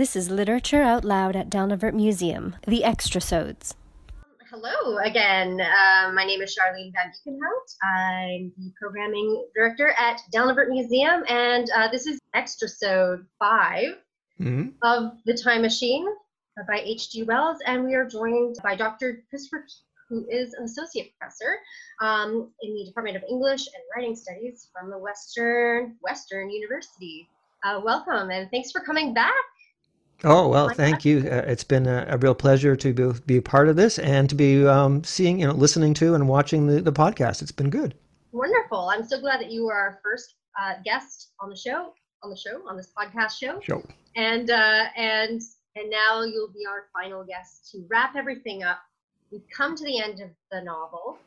This is Literature Out Loud at Dalnavert Museum, the Extrasodes. Hello again. Uh, my name is Charlene Van Beekenhout. I'm the programming director at Dalnavert Museum, and uh, this is Extrasode 5 mm-hmm. of The Time Machine by H.G. Wells, and we are joined by Dr. Christopher, who is an associate professor um, in the Department of English and Writing Studies from the Western Western University. Uh, welcome, and thanks for coming back. Oh, well, thank you. Uh, it's been a, a, real pleasure to be, be a part of this and to be um, seeing, you know, listening to and watching the, the podcast. It's been good. Wonderful. I'm so glad that you were our first uh, guest on the show, on the show, on this podcast show. Show. And, uh, and, and now you'll be our final guest to wrap everything up. We've come to the end of the novel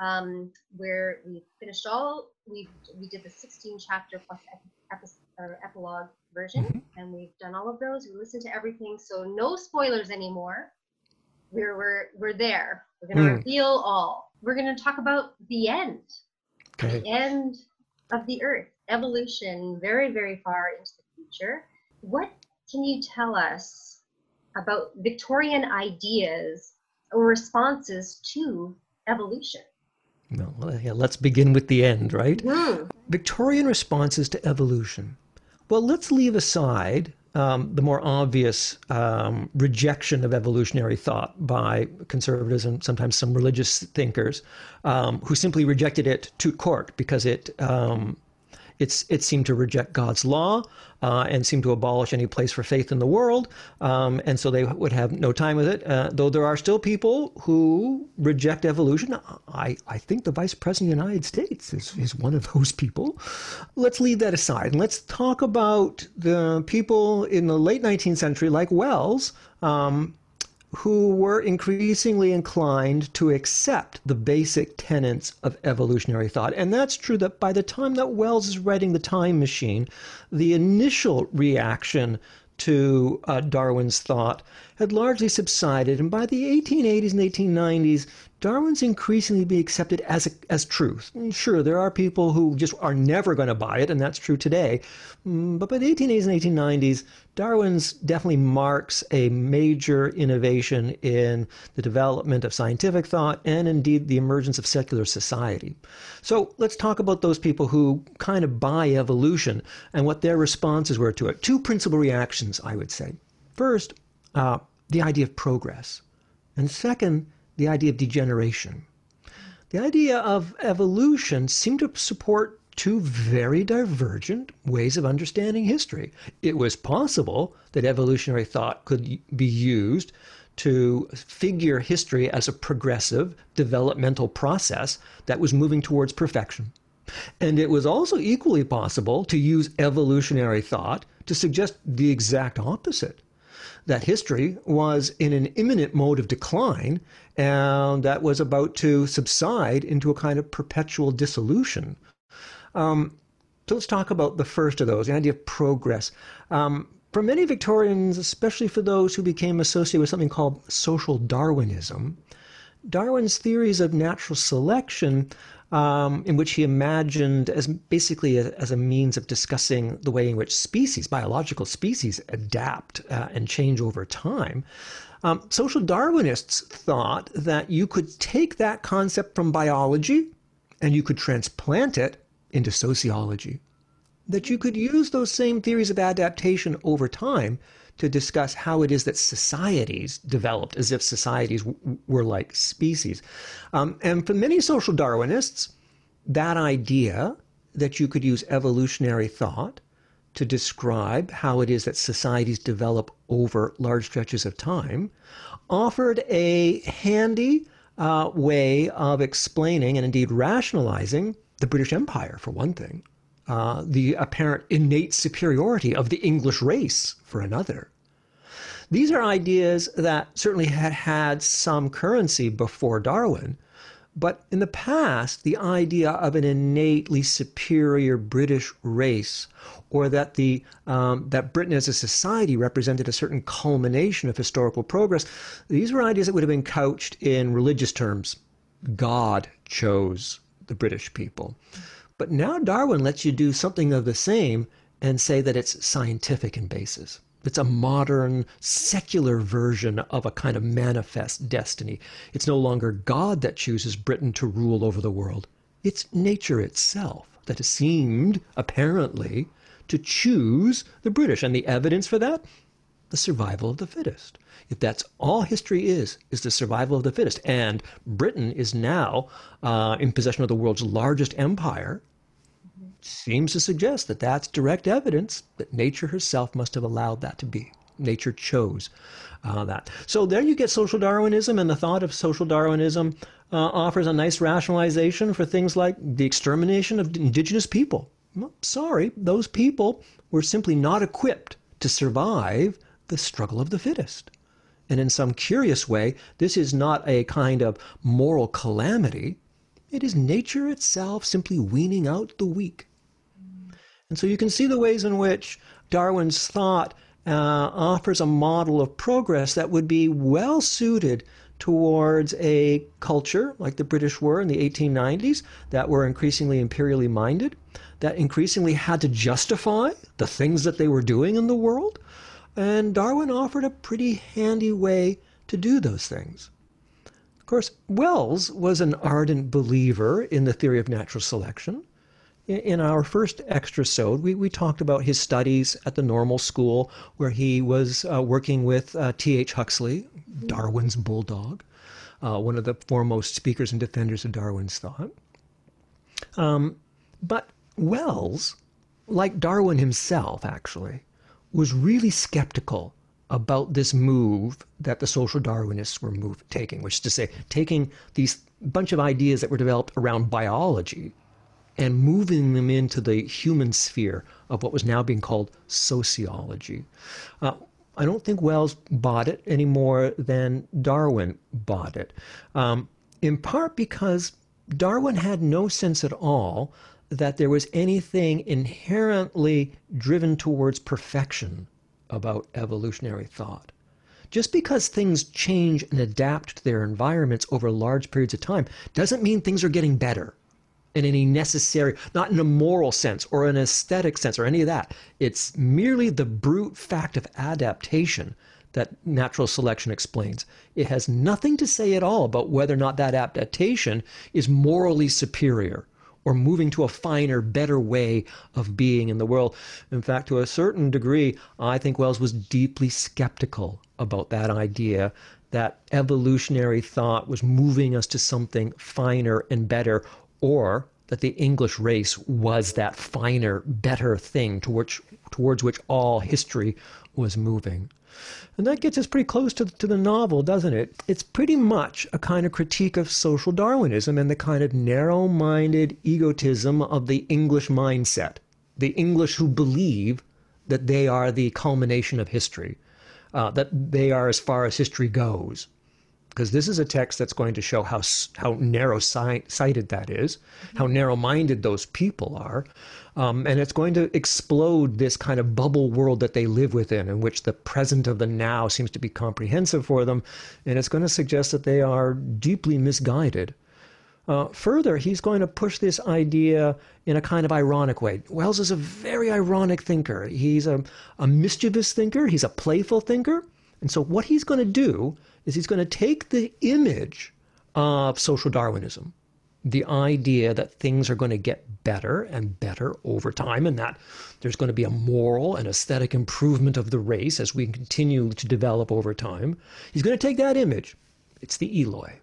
um, where we finished all, we we did the 16 chapter plus epilogue version, mm-hmm. and we've done all of those. We listened to everything, so no spoilers anymore. We're we're we're there. We're going to mm. reveal all. We're going to talk about the end, okay. the end of the Earth, evolution, very very far into the future. What can you tell us about Victorian ideas or responses to evolution? No, well, yeah, let's begin with the end, right? Mm. Victorian responses to evolution. Well, let's leave aside um, the more obvious um, rejection of evolutionary thought by conservatives and sometimes some religious thinkers um, who simply rejected it to court because it um, it's, it seemed to reject God's law uh, and seemed to abolish any place for faith in the world. Um, and so they would have no time with it. Uh, though there are still people who reject evolution. I, I think the Vice President of the United States is, is one of those people. Let's leave that aside and let's talk about the people in the late 19th century, like Wells, um, who were increasingly inclined to accept the basic tenets of evolutionary thought. And that's true that by the time that Wells is writing The Time Machine, the initial reaction to uh, Darwin's thought had largely subsided. And by the 1880s and 1890s, Darwin's increasingly be accepted as, a, as truth. Sure, there are people who just are never going to buy it, and that's true today. Mm, but by the 1880s and 1890s, Darwin's definitely marks a major innovation in the development of scientific thought and indeed the emergence of secular society. So let's talk about those people who kind of buy evolution and what their responses were to it. Two principal reactions, I would say. First, uh, the idea of progress. And second, the idea of degeneration. The idea of evolution seemed to support two very divergent ways of understanding history. It was possible that evolutionary thought could be used to figure history as a progressive developmental process that was moving towards perfection. And it was also equally possible to use evolutionary thought to suggest the exact opposite that history was in an imminent mode of decline and that was about to subside into a kind of perpetual dissolution. Um, so let's talk about the first of those, the idea of progress. Um, for many Victorians, especially for those who became associated with something called social Darwinism, Darwin's theories of natural selection um, in which he imagined as basically a, as a means of discussing the way in which species, biological species, adapt uh, and change over time. Um, social Darwinists thought that you could take that concept from biology and you could transplant it into sociology. That you could use those same theories of adaptation over time to discuss how it is that societies developed as if societies were like species. Um, and for many social Darwinists, that idea that you could use evolutionary thought to describe how it is that societies develop over large stretches of time offered a handy uh, way of explaining and indeed rationalizing the British Empire, for one thing uh, the apparent innate superiority of the English race for another. These are ideas that certainly had had some currency before Darwin, but in the past, the idea of an innately superior British race, or that the um, that Britain as a society represented a certain culmination of historical progress, these were ideas that would have been couched in religious terms. God chose the British people. But now Darwin lets you do something of the same and say that it's scientific in basis. It's a modern, secular version of a kind of manifest destiny. It's no longer God that chooses Britain to rule over the world. It's nature itself that has seemed, apparently, to choose the British. And the evidence for that? The survival of the fittest. If that's all history is, is the survival of the fittest. And Britain is now uh, in possession of the world's largest empire seems to suggest that that's direct evidence that nature herself must have allowed that to be. Nature chose uh, that. So there you get social Darwinism, and the thought of social Darwinism uh, offers a nice rationalization for things like the extermination of indigenous people. Well, sorry, those people were simply not equipped to survive the struggle of the fittest. And in some curious way, this is not a kind of moral calamity. It is nature itself simply weaning out the weak. And so you can see the ways in which Darwin's thought uh, offers a model of progress that would be well suited towards a culture like the British were in the 1890s that were increasingly imperially minded, that increasingly had to justify the things that they were doing in the world. And Darwin offered a pretty handy way to do those things. Of course, Wells was an ardent believer in the theory of natural selection in our first extra sode, we, we talked about his studies at the normal school where he was uh, working with uh, T.H. Huxley, Darwin's bulldog, uh, one of the foremost speakers and defenders of Darwin's thought. Um, but Wells, like Darwin himself, actually, was really skeptical about this move that the social Darwinists were move, taking, which is to say, taking these bunch of ideas that were developed around biology and moving them into the human sphere of what was now being called sociology. Uh, I don't think Wells bought it any more than Darwin bought it, um, in part because Darwin had no sense at all that there was anything inherently driven towards perfection about evolutionary thought. Just because things change and adapt to their environments over large periods of time doesn't mean things are getting better in any necessary, not in a moral sense or an aesthetic sense or any of that. It's merely the brute fact of adaptation that natural selection explains. It has nothing to say at all about whether or not that adaptation is morally superior or moving to a finer, better way of being in the world. In fact, to a certain degree, I think Wells was deeply skeptical about that idea that evolutionary thought was moving us to something finer and better or that the English race was that finer, better thing to which, towards which all history was moving. And that gets us pretty close to, to the novel, doesn't it? It's pretty much a kind of critique of social Darwinism and the kind of narrow minded egotism of the English mindset. The English who believe that they are the culmination of history, uh, that they are as far as history goes because this is a text that's going to show how how narrow sighted that is, how narrow minded those people are, um, and it's going to explode this kind of bubble world that they live within, in which the present of the now seems to be comprehensive for them, and it's going to suggest that they are deeply misguided. Uh, further, he's going to push this idea in a kind of ironic way. Wells is a very ironic thinker. He's a, a mischievous thinker. He's a playful thinker. And so, what he's going to do is he's going to take the image of social Darwinism, the idea that things are going to get better and better over time, and that there's going to be a moral and aesthetic improvement of the race as we continue to develop over time. He's going to take that image. It's the Eloi,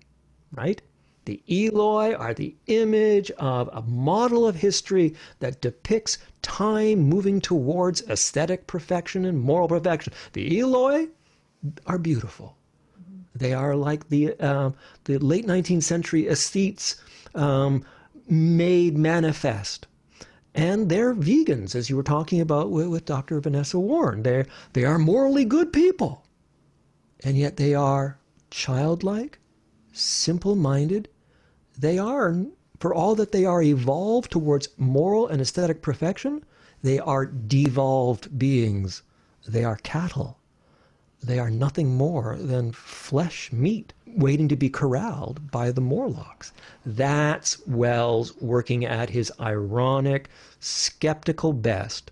right? The Eloi are the image of a model of history that depicts time moving towards aesthetic perfection and moral perfection. The Eloi are beautiful. They are like the uh, the late 19th century aesthetes um, made manifest. And they're vegans, as you were talking about with, with Dr. Vanessa Warren. They're, they are morally good people. And yet they are childlike, simple minded. They are, for all that they are evolved towards moral and aesthetic perfection, they are devolved beings. They are cattle. They are nothing more than flesh meat waiting to be corralled by the Morlocks. That's Wells working at his ironic, skeptical best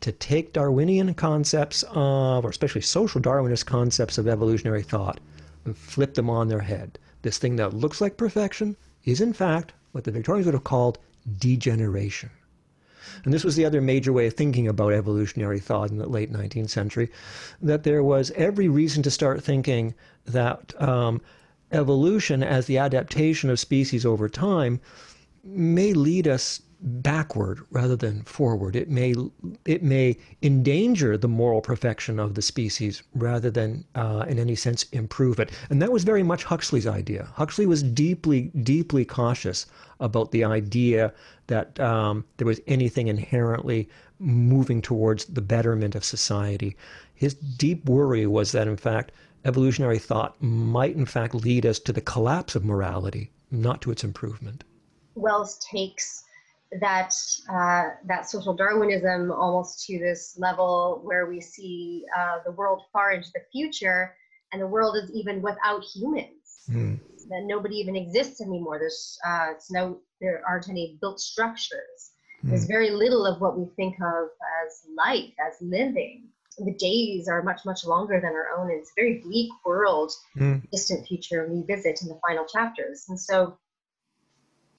to take Darwinian concepts of, or especially social Darwinist concepts of evolutionary thought, and flip them on their head. This thing that looks like perfection is, in fact, what the Victorians would have called degeneration. And this was the other major way of thinking about evolutionary thought in the late 19th century, that there was every reason to start thinking that um, evolution as the adaptation of species over time may lead us backward rather than forward. It may it may endanger the moral perfection of the species rather than, uh, in any sense, improve it. And that was very much Huxley's idea. Huxley was deeply deeply cautious about the idea that um, there was anything inherently moving towards the betterment of society. His deep worry was that, in fact, evolutionary thought might, in fact, lead us to the collapse of morality, not to its improvement. Wells takes that uh, that social Darwinism almost to this level where we see uh, the world far into the future, and the world is even without humans. Mm. That nobody even exists anymore. There's uh, it's no there aren't any built structures. Mm. There's very little of what we think of as life, as living. The days are much much longer than our own. It's a very bleak world, mm. distant future we visit in the final chapters, and so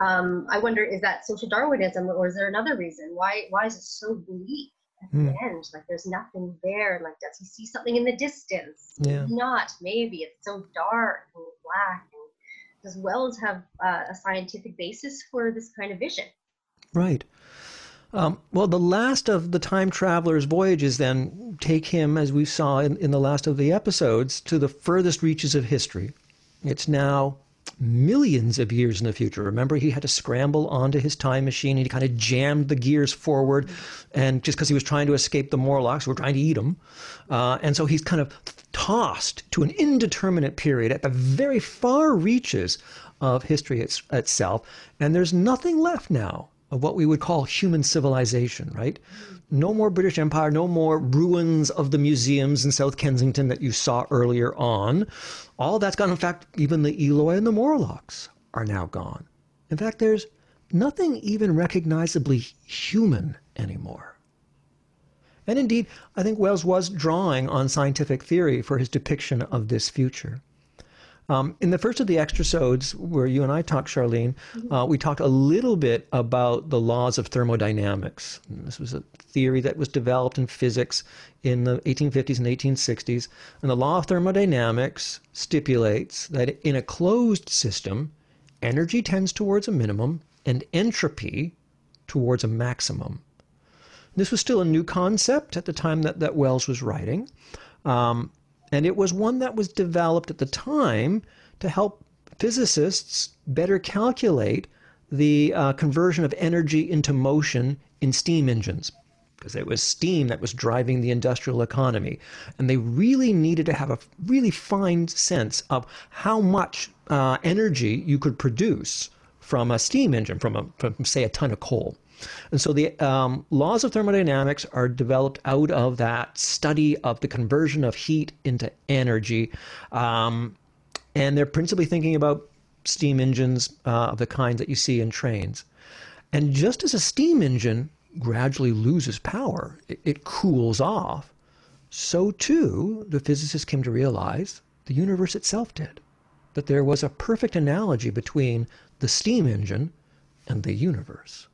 um, I wonder, is that social Darwinism, or is there another reason? Why why is it so bleak at mm. the hmm. end? Like there's nothing there. Like does he see something in the distance? Yeah. Not maybe. It's so dark and black. And does Wells have uh, a scientific basis for this kind of vision? Right. Um, well, the last of the time traveler's voyages then take him, as we saw in, in the last of the episodes, to the furthest reaches of history. It's now millions of years in the future. Remember, he had to scramble onto his time machine and he kind of jammed the gears forward, and just because he was trying to escape the Morlocks who were trying to eat him, uh, and so he's kind of tossed to an indeterminate period at the very far reaches of history it's, itself, and there's nothing left now of what we would call human civilization, right? No more British Empire, no more ruins of the museums in South Kensington that you saw earlier on. All that's gone. In fact, even the Eloi and the Morlocks are now gone. In fact, there's nothing even recognizably human anymore. And indeed, I think Wells was drawing on scientific theory for his depiction of this future. Um, in the first of the extrasodes, where you and I talked, Charlene, mm-hmm. uh, we talked a little bit about the laws of thermodynamics. And this was a theory that was developed in physics in the 1850s and 1860s. And the law of thermodynamics stipulates that in a closed system, energy tends towards a minimum and entropy towards a maximum. This was still a new concept at the time that, that Wells was writing. Um, and it was one that was developed at the time to help physicists better calculate the uh, conversion of energy into motion in steam engines because it was steam that was driving the industrial economy. And they really needed to have a really fine sense of how much uh, energy you could produce from a steam engine, from, a, from, say, a ton of coal. And so the um, laws of thermodynamics are developed out of that study of the conversion of heat into energy. Um, and they're principally thinking about steam engines uh, of the kind that you see in trains. And just as a steam engine gradually loses power, it, it cools off, so too the physicists came to realize the universe itself did. That there was a perfect analogy between the steam engine and the universe.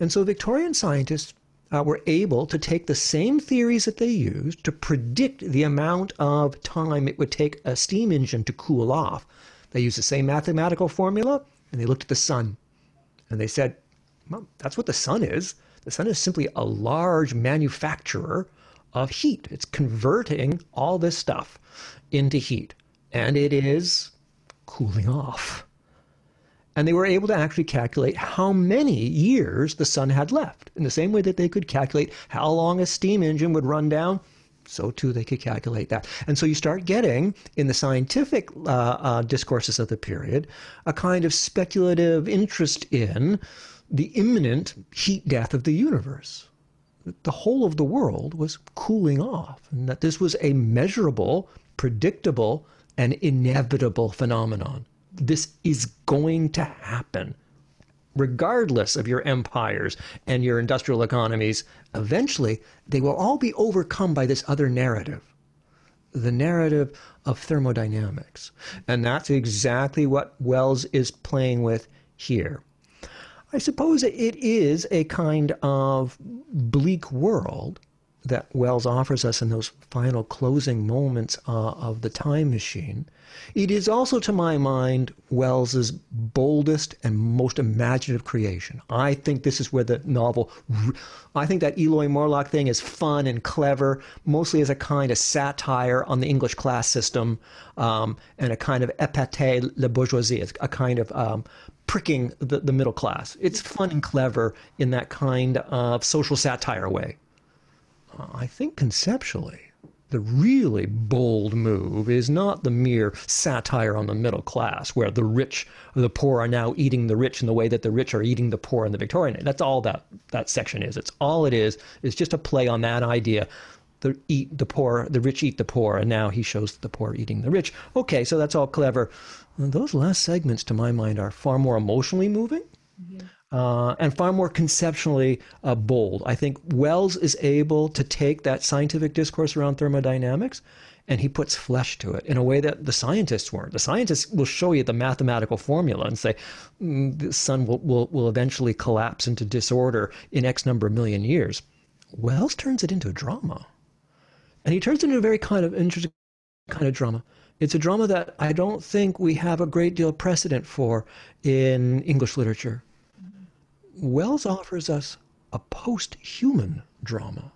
And so Victorian scientists uh, were able to take the same theories that they used to predict the amount of time it would take a steam engine to cool off. They used the same mathematical formula and they looked at the sun. And they said, well, that's what the sun is. The sun is simply a large manufacturer of heat. It's converting all this stuff into heat. And it is cooling off and they were able to actually calculate how many years the sun had left. In the same way that they could calculate how long a steam engine would run down, so too they could calculate that. And so you start getting, in the scientific uh, uh, discourses of the period, a kind of speculative interest in the imminent heat death of the universe. The whole of the world was cooling off, and that this was a measurable, predictable, and inevitable phenomenon this is going to happen. regardless of your empires and your industrial economies, eventually they will all be overcome by this other narrative the narrative of thermodynamics. And that's exactly what Wells is playing with here. I suppose it is a kind of bleak world that Wells offers us in those final closing moments uh, of the time machine. It is also, to my mind, Wells's boldest and most imaginative creation. I think this is where the novel, I think that Eloi Morlock thing is fun and clever, mostly as a kind of satire on the English class system um, and a kind of épate la bourgeoisie, a kind of um, pricking the, the middle class. It's fun and clever in that kind of social satire way. I think conceptually, the really bold move is not the mere satire on the middle class, where the rich the poor are now eating the rich in the way that the rich are eating the poor in the Victorian. That's all that that section is. It's all it is. It's just a play on that idea. The eat the poor, the rich eat the poor, and now he shows the poor eating the rich. Okay, so that's all clever. Those last segments, to my mind, are far more emotionally moving. Uh, and far more conceptually uh, bold. I think Wells is able to take that scientific discourse around thermodynamics and he puts flesh to it in a way that the scientists weren't. The scientists will show you the mathematical formula and say mm, the sun will, will, will eventually collapse into disorder in X number of million years. Wells turns it into a drama. And he turns it into a very kind of interesting kind of drama. It's a drama that I don't think we have a great deal of precedent for in English literature. Wells offers us a post human drama.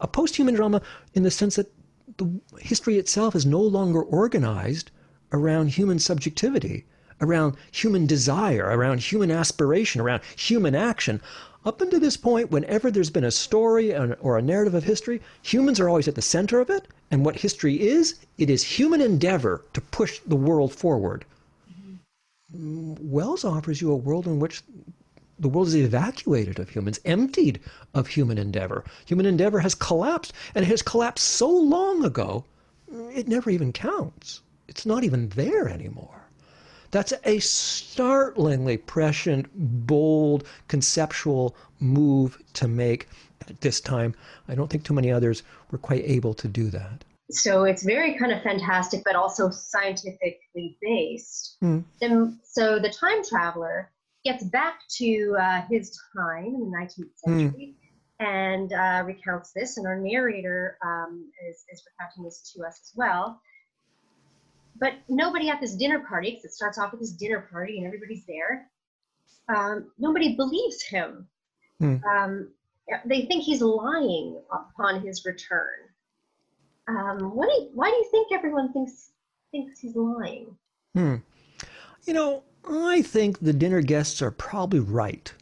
A post human drama in the sense that the history itself is no longer organized around human subjectivity, around human desire, around human aspiration, around human action. Up until this point, whenever there's been a story or a narrative of history, humans are always at the center of it. And what history is, it is human endeavor to push the world forward. Mm-hmm. Wells offers you a world in which the world is evacuated of humans, emptied of human endeavor. Human endeavor has collapsed, and it has collapsed so long ago, it never even counts. It's not even there anymore. That's a startlingly prescient, bold, conceptual move to make. At this time, I don't think too many others were quite able to do that. So it's very kind of fantastic, but also scientifically based. Mm. And so the time traveler gets back to uh, his time in the 19th hmm. century mm. and uh, recounts this, and our narrator um, is, is recounting this to us as well. But nobody at this dinner party, because it starts off with this dinner party and everybody's there, um, nobody believes him. Mm. Um, they think he's lying upon his return. Um, what do you, why do you think everyone thinks thinks he's lying? Hmm. You know, I think the dinner guests are probably right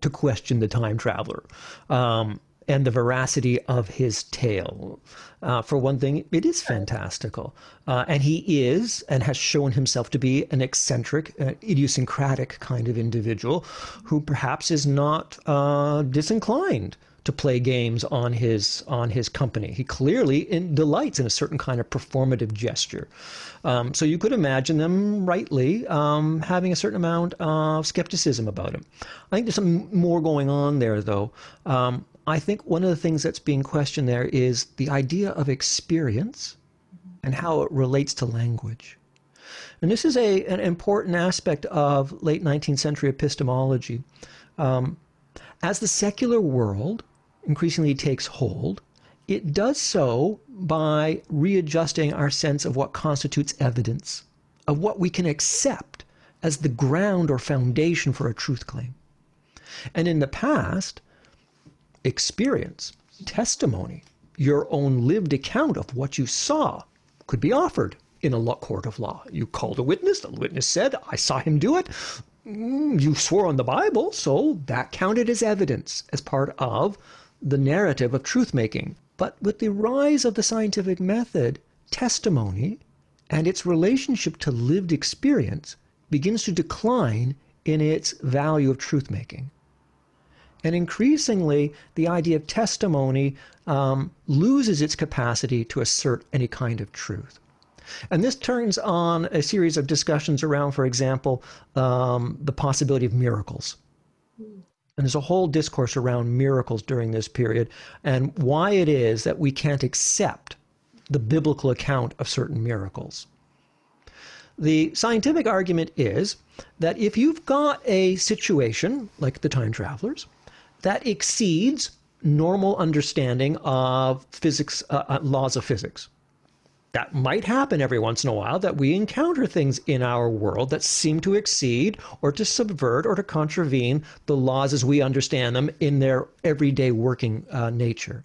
to question the time traveler um, and the veracity of his tale. Uh, for one thing, it is fantastical. Uh, and he is and has shown himself to be an eccentric, uh, idiosyncratic kind of individual who perhaps is not uh, disinclined to play games on his on his company. He clearly in, delights in a certain kind of performative gesture. Um, so you could imagine them rightly um, having a certain amount of skepticism about him. I think there's some more going on there, though. Um, I think one of the things that's being questioned there is the idea of experience and how it relates to language. And this is a, an important aspect of late 19th century epistemology. Um, as the secular world increasingly takes hold, it does so by readjusting our sense of what constitutes evidence, of what we can accept as the ground or foundation for a truth claim. And in the past, experience, testimony, your own lived account of what you saw could be offered in a court of law. You called a witness, the witness said, I saw him do it. Mm, you swore on the Bible, so that counted as evidence, as part of the narrative of truth making. But with the rise of the scientific method, testimony and its relationship to lived experience begins to decline in its value of truth making. And increasingly, the idea of testimony um, loses its capacity to assert any kind of truth. And this turns on a series of discussions around, for example, um, the possibility of miracles. And there's a whole discourse around miracles during this period and why it is that we can't accept the biblical account of certain miracles. The scientific argument is that if you've got a situation, like the time travelers, that exceeds normal understanding of physics, uh, uh, laws of physics, that might happen every once in a while that we encounter things in our world that seem to exceed or to subvert or to contravene the laws as we understand them in their everyday working uh, nature.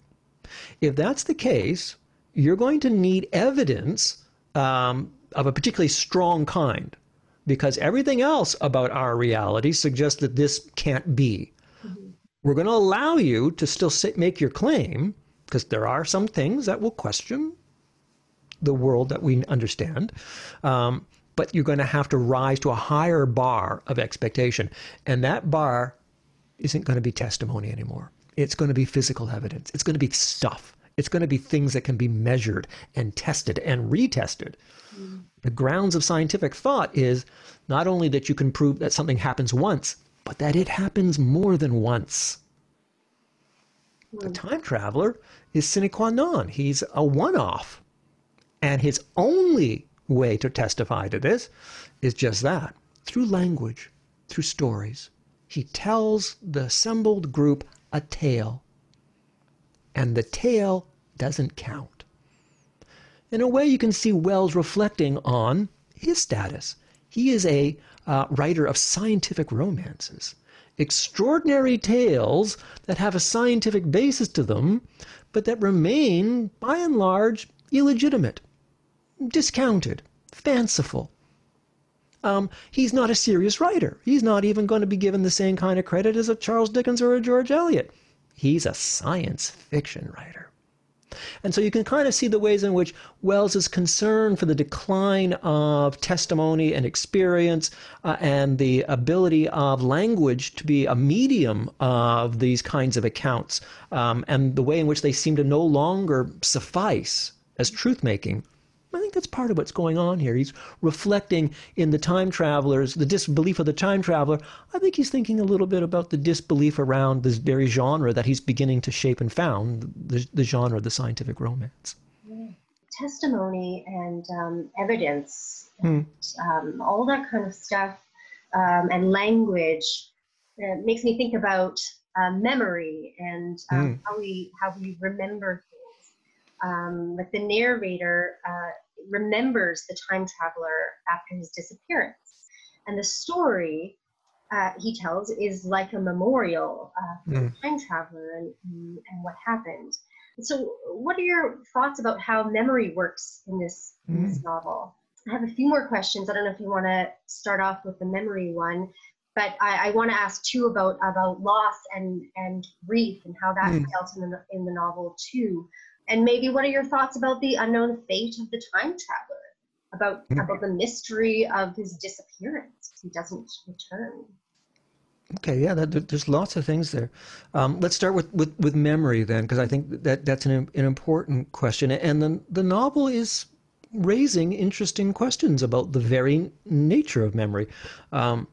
If that's the case, you're going to need evidence um, of a particularly strong kind because everything else about our reality suggests that this can't be. Mm-hmm. We're going to allow you to still sit, make your claim because there are some things that will question the world that we understand. Um, but you're going to have to rise to a higher bar of expectation. And that bar isn't going to be testimony anymore. It's going to be physical evidence. It's going to be stuff. It's going to be things that can be measured and tested and retested. Mm. The grounds of scientific thought is not only that you can prove that something happens once, but that it happens more than once. Mm. The time traveler is sine qua non. He's a one off. And his only way to testify to this is just that through language, through stories. He tells the assembled group a tale, and the tale doesn't count. In a way, you can see Wells reflecting on his status. He is a uh, writer of scientific romances, extraordinary tales that have a scientific basis to them, but that remain, by and large, illegitimate discounted, fanciful. Um, he's not a serious writer. He's not even going to be given the same kind of credit as a Charles Dickens or a George Eliot. He's a science fiction writer. And so you can kind of see the ways in which Wells is concerned for the decline of testimony and experience uh, and the ability of language to be a medium of these kinds of accounts um, and the way in which they seem to no longer suffice as truth making I think that's part of what's going on here. He's reflecting in the time travelers, the disbelief of the time traveler. I think he's thinking a little bit about the disbelief around this very genre that he's beginning to shape and found, the, the genre of the scientific romance. Testimony and um, evidence, hmm. and, um, all that kind of stuff, um, and language uh, makes me think about uh, memory and um, hmm. how we how we remember things. Um, like the narrator uh, remembers the time traveler after his disappearance. And the story uh, he tells is like a memorial uh, for mm. the time traveler and, and, what happened. So, what are your thoughts about how memory works in this, mm. in this mm. novel? I have a few more questions. I don't know if you want to start off with the memory one, but I, I want to ask too about about loss and and grief and how that mm. dealt in the in the novel too. And maybe what are your thoughts about the unknown fate of the time traveler? About mm-hmm. about the mystery of his disappearance. He doesn't return. Okay, yeah, that, there's lots of things there. Um, let's start with, with, with memory then, because I think that that's an, an important question. And the, the novel is raising interesting questions about the very nature of memory. Um,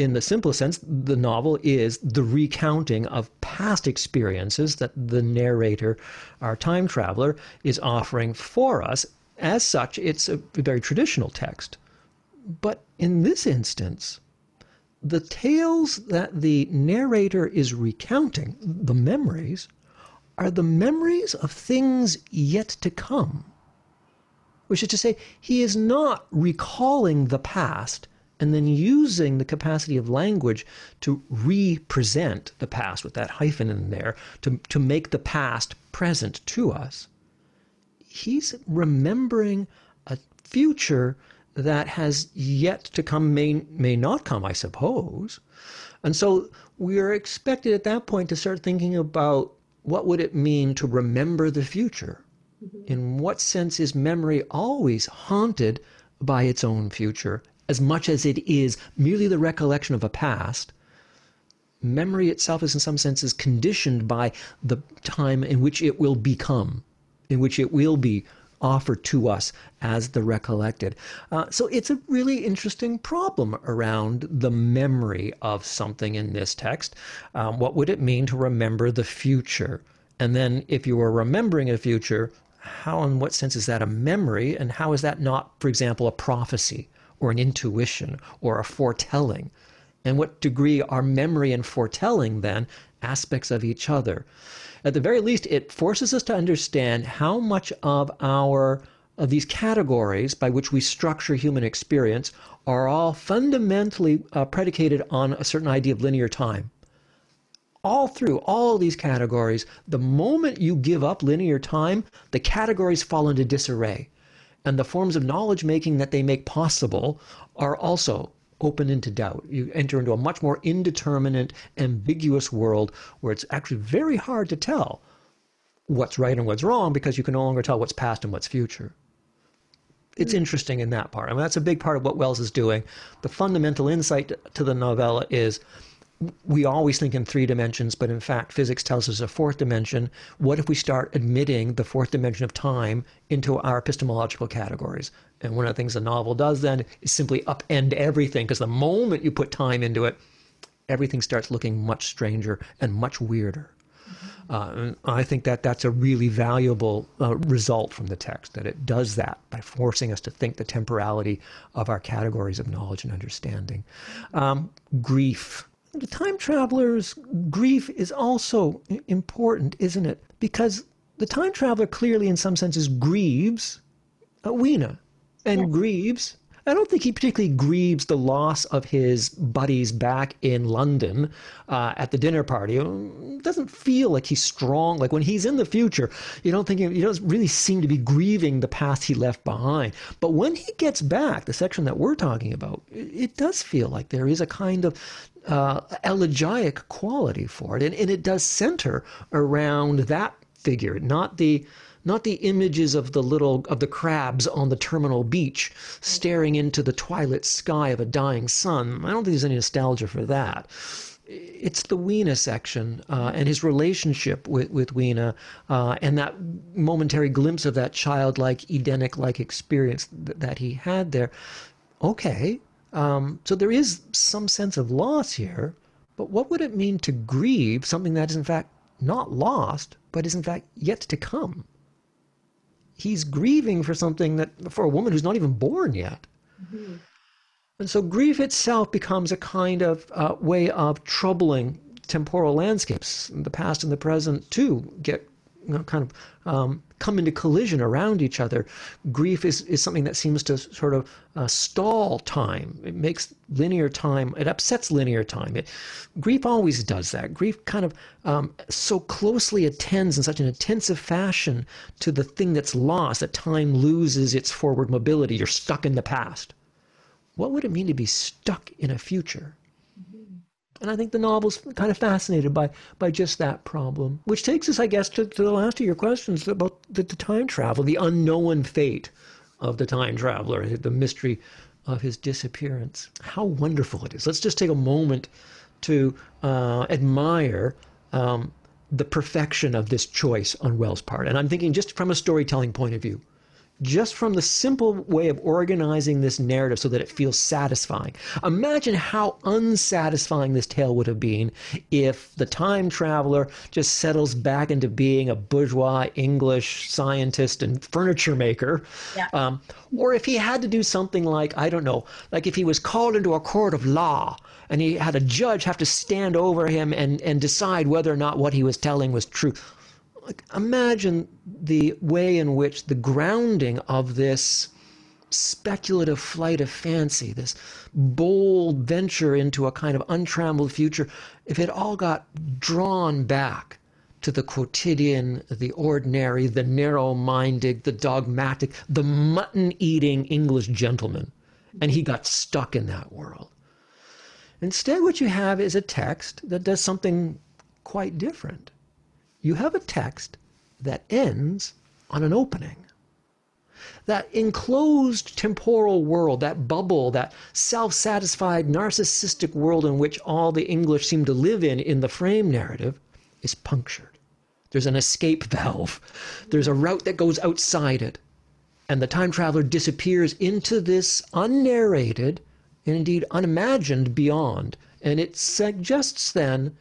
in the simplest sense, the novel is the recounting of past experiences that the narrator, our time traveler, is offering for us. As such, it's a very traditional text. But in this instance, the tales that the narrator is recounting, the memories, are the memories of things yet to come. Which is to say, he is not recalling the past and then using the capacity of language to represent the past with that hyphen in there to, to make the past present to us. He's remembering a future that has yet to come, may, may not come, I suppose. And so we are expected at that point to start thinking about what would it mean to remember the future? Mm-hmm. In what sense is memory always haunted by its own future as much as it is merely the recollection of a past, memory itself is in some senses conditioned by the time in which it will become, in which it will be offered to us as the recollected. Uh, so it's a really interesting problem around the memory of something in this text. Um, what would it mean to remember the future? And then, if you were remembering a future, how in what sense is that a memory? And how is that not, for example, a prophecy or an intuition or a foretelling? And what degree are memory and foretelling then aspects of each other? At the very least, it forces us to understand how much of our of these categories by which we structure human experience are all fundamentally uh, predicated on a certain idea of linear time. All through all these categories, the moment you give up linear time, the categories fall into disarray. And the forms of knowledge making that they make possible are also open into doubt. You enter into a much more indeterminate, ambiguous world where it's actually very hard to tell what's right and what's wrong because you can no longer tell what's past and what's future. It's hmm. interesting in that part. I mean, that's a big part of what Wells is doing. The fundamental insight to the novella is we always think in three dimensions, but in fact, physics tells us a fourth dimension. What if we start admitting the fourth dimension of time into our epistemological categories? And one of the things the novel does then is simply upend everything, because the moment you put time into it, everything starts looking much stranger and much weirder. Uh, I think that that's a really valuable uh, result from the text, that it does that by forcing us to think the temporality of our categories of knowledge and understanding. Um, grief the time traveler's grief is also important, isn't it? Because the time traveler clearly, in some senses, grieves Weena and grieves. I don't think he particularly grieves the loss of his buddies back in London uh, at the dinner party. It doesn't feel like he's strong. Like when he's in the future, you don't think he, he doesn't really seem to be grieving the past he left behind. But when he gets back, the section that we're talking about, it, it does feel like there is a kind of uh, elegiac quality for it, and, and it does center around that figure, not the not the images of the little of the crabs on the terminal beach staring into the twilight sky of a dying sun. I don't think there's any nostalgia for that. It's the Weena section uh, and his relationship with, with Weena uh, and that momentary glimpse of that childlike, Edenic like experience th- that he had there. Okay, um, so there is some sense of loss here, but what would it mean to grieve something that is in fact not lost, but is in fact yet to come? He's grieving for something that, for a woman who's not even born yet. Mm-hmm. And so grief itself becomes a kind of uh, way of troubling temporal landscapes. The past and the present, too, get you know, kind of um, come into collision around each other. Grief is, is something that seems to sort of uh, stall time. It makes linear time, it upsets linear time. It, grief always does that. Grief kind of um, so closely attends in such an intensive fashion to the thing that's lost that time loses its forward mobility. You're stuck in the past. What would it mean to be stuck in a future? And I think the novel's kind of fascinated by by just that problem, which takes us, I guess, to, to the last of your questions about the, the time travel, the unknown fate of the time traveler, the mystery of his disappearance. How wonderful it is. Let's just take a moment to uh, admire um, the perfection of this choice on Wells' part. And I'm thinking just from a storytelling point of view just from the simple way of organizing this narrative so that it feels satisfying. Imagine how unsatisfying this tale would have been if the time traveler just settles back into being a bourgeois English scientist and furniture maker. Yeah. Um, or if he had to do something like, I don't know, like if he was called into a court of law and he had a judge have to stand over him and, and decide whether or not what he was telling was true imagine the way in which the grounding of this speculative flight of fancy, this bold venture into a kind of untrammeled future, if it all got drawn back to the quotidian, the ordinary, the narrow minded, the dogmatic, the mutton eating English gentleman, and he got stuck in that world. Instead, what you have is a text that does something quite different you have a text that ends on an opening. That enclosed temporal world, that bubble, that self satisfied, narcissistic world in which all the English seem to live in in the frame narrative, is punctured. There's an escape valve, there's a route that goes outside it. And the time traveler disappears into this unnarrated and indeed unimagined beyond. And it suggests then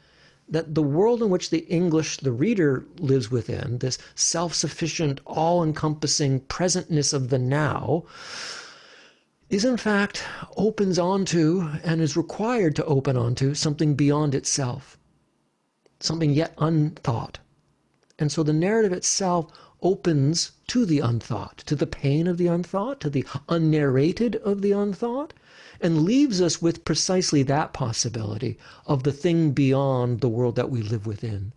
that the world in which the English, the reader, lives within, this self sufficient, all encompassing presentness of the now, is in fact opens onto and is required to open onto something beyond itself, something yet unthought. And so the narrative itself opens to the unthought, to the pain of the unthought, to the unnarrated of the unthought, and leaves us with precisely that possibility of the thing beyond the world that we live within.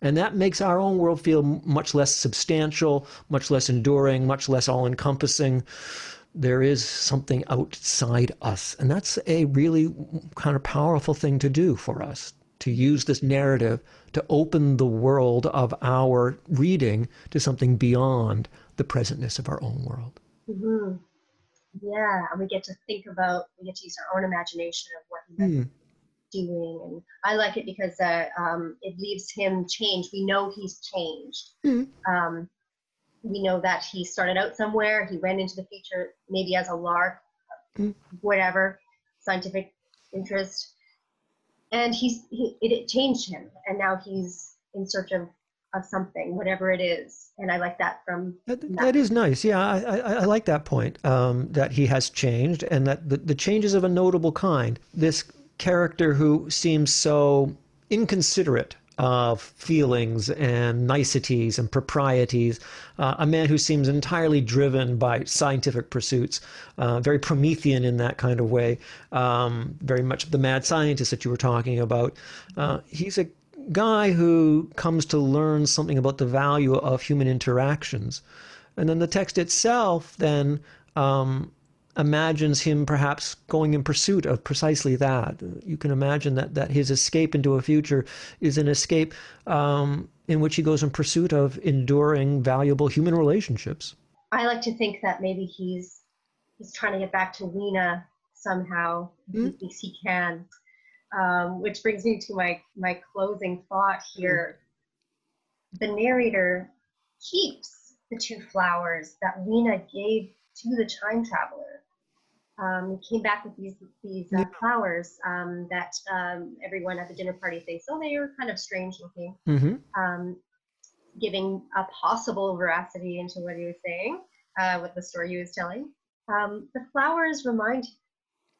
And that makes our own world feel much less substantial, much less enduring, much less all encompassing. There is something outside us. And that's a really kind of powerful thing to do for us to use this narrative to open the world of our reading to something beyond the presentness of our own world. Mm-hmm. Yeah, and we get to think about, we get to use our own imagination of what he's mm. doing. And I like it because uh, um, it leaves him changed. We know he's changed. Mm. Um, we know that he started out somewhere, he went into the future maybe as a lark, mm. whatever, scientific interest. And he's he, it, it changed him, and now he's in search of of something, whatever it is. And I like that from that, that is nice. Yeah, I, I, I like that point um, that he has changed and that the, the changes of a notable kind. This character who seems so inconsiderate of feelings and niceties and proprieties, uh, a man who seems entirely driven by scientific pursuits, uh, very Promethean in that kind of way, um, very much the mad scientist that you were talking about. Uh, he's a guy who comes to learn something about the value of human interactions. And then the text itself then um, imagines him perhaps going in pursuit of precisely that. You can imagine that, that his escape into a future is an escape um, in which he goes in pursuit of enduring, valuable human relationships. I like to think that maybe he's he's trying to get back to Weena somehow. Mm-hmm. He thinks he can um, which brings me to my my closing thought here. The narrator keeps the two flowers that Weena gave to the time traveler. Um, came back with these these uh, flowers um, that um, everyone at the dinner party thinks, oh, they are kind of strange looking, mm-hmm. Um, giving a possible veracity into what he was saying, uh, with the story he was telling. Um, the flowers remind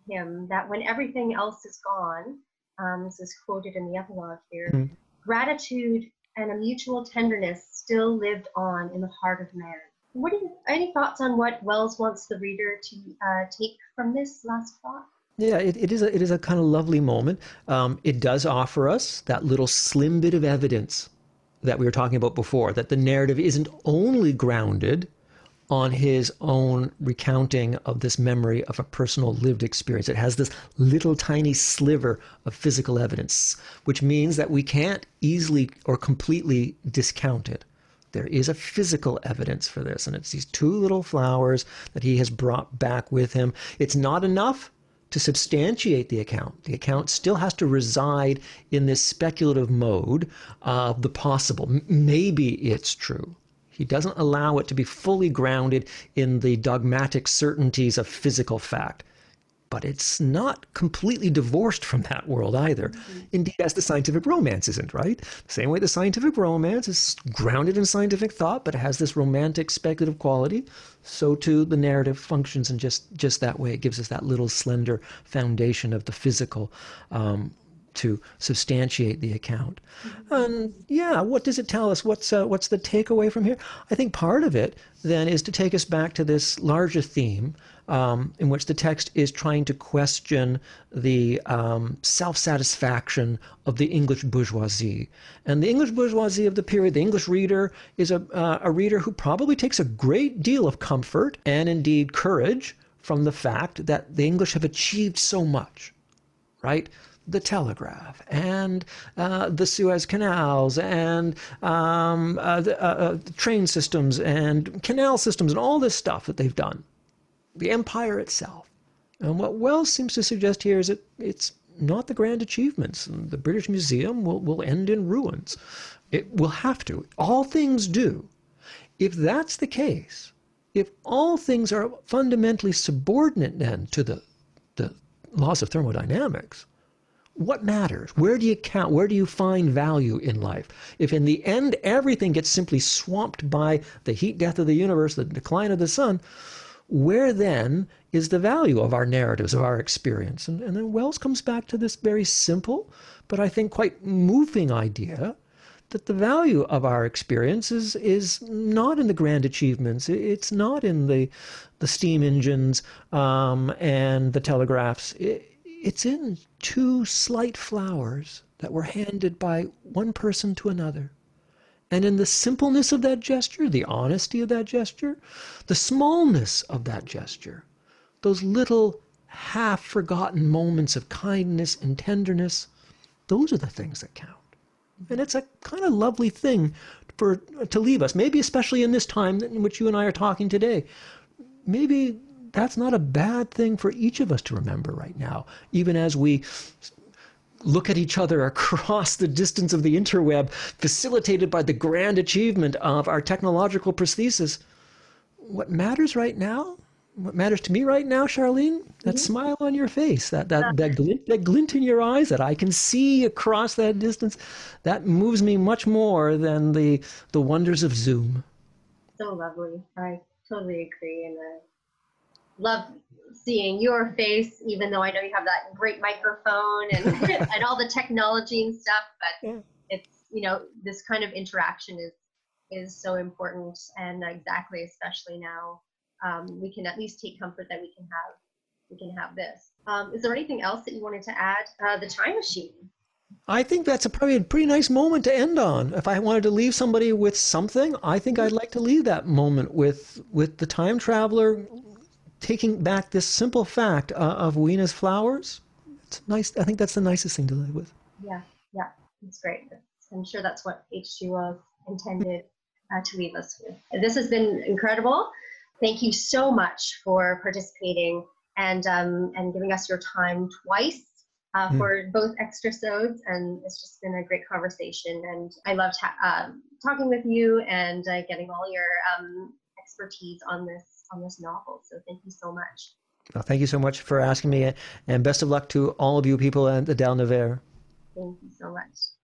him that when everything else is gone, um, this is quoted in the epilogue here, mm-hmm. gratitude and a mutual tenderness still lived on in the heart of man. What do you, any thoughts on what Wells wants the reader to uh, take from this last thought? Yeah, it, it is a it is a kind of lovely moment. Um, it does offer us that little slim bit of evidence that we were talking about before that the narrative isn't only grounded on his own recounting of this memory of a personal lived experience. It has this little tiny sliver of physical evidence, which means that we can't easily or completely discount it. There is a physical evidence for this, and it's these two little flowers that he has brought back with him. It's not enough to substantiate the account. The account still has to reside in this speculative mode of the possible. Maybe it's true. He doesn't allow it to be fully grounded in the dogmatic certainties of physical fact. But it's not completely divorced from that world either. Mm-hmm. Indeed, as the scientific romance isn't, right? The same way the scientific romance is grounded in scientific thought, but has this romantic speculative quality, so too the narrative functions in just, just that way. It gives us that little slender foundation of the physical um, to substantiate the account. Mm-hmm. And yeah, what does it tell us? What's uh, what's the takeaway from here? I think part of it then is to take us back to this larger theme um, in which the text is trying to question the um, self satisfaction of the English bourgeoisie. And the English bourgeoisie of the period, the English reader, is a, uh, a reader who probably takes a great deal of comfort and indeed courage from the fact that the English have achieved so much, right? The telegraph and uh, the Suez canals and um, uh, the, uh, uh, train systems and canal systems and all this stuff that they've done. The empire itself. And what Wells seems to suggest here is that it's not the grand achievements. The British Museum will, will end in ruins. It will have to. All things do. If that's the case, if all things are fundamentally subordinate then to the, the laws of thermodynamics, what matters? Where do you count? Where do you find value in life? If in the end everything gets simply swamped by the heat death of the universe, the decline of the sun, where then is the value of our narratives, of our experience? And, and then Wells comes back to this very simple, but I think quite moving idea that the value of our experience is, is not in the grand achievements. It's not in the, the steam engines um, and the telegraphs. It, it's in two slight flowers that were handed by one person to another. And in the simpleness of that gesture, the honesty of that gesture, the smallness of that gesture, those little half forgotten moments of kindness and tenderness, those are the things that count. And it's a kind of lovely thing for to leave us, maybe especially in this time in which you and I are talking today. Maybe that's not a bad thing for each of us to remember right now, even as we look at each other across the distance of the interweb, facilitated by the grand achievement of our technological prosthesis. What matters right now what matters to me right now, Charlene, that mm-hmm. smile on your face, that that that glint, that glint in your eyes that I can see across that distance, that moves me much more than the the wonders of Zoom. So lovely. I totally agree, and I love seeing your face, even though I know you have that great microphone and and all the technology and stuff. But yeah. it's you know this kind of interaction is is so important, and exactly especially now um, we can at least take comfort that we can have we can have this. Um, is there anything else that you wanted to add? Uh, the time machine. I think that's a, probably a pretty nice moment to end on. If I wanted to leave somebody with something, I think I'd like to leave that moment with with the time traveler taking back this simple fact uh, of Weena's flowers. It's nice. I think that's the nicest thing to live with. Yeah, yeah, it's great. I'm sure that's what H.G. intended uh, to leave us with. This has been incredible. Thank you so much for participating and um, and giving us your time twice uh, mm. for both extra sods. And it's just been a great conversation. And I loved ha- uh, talking with you and uh, getting all your um, expertise on this on this novel. So thank you so much. Well, thank you so much for asking me, and best of luck to all of you people at the Dalnavert. Thank you so much.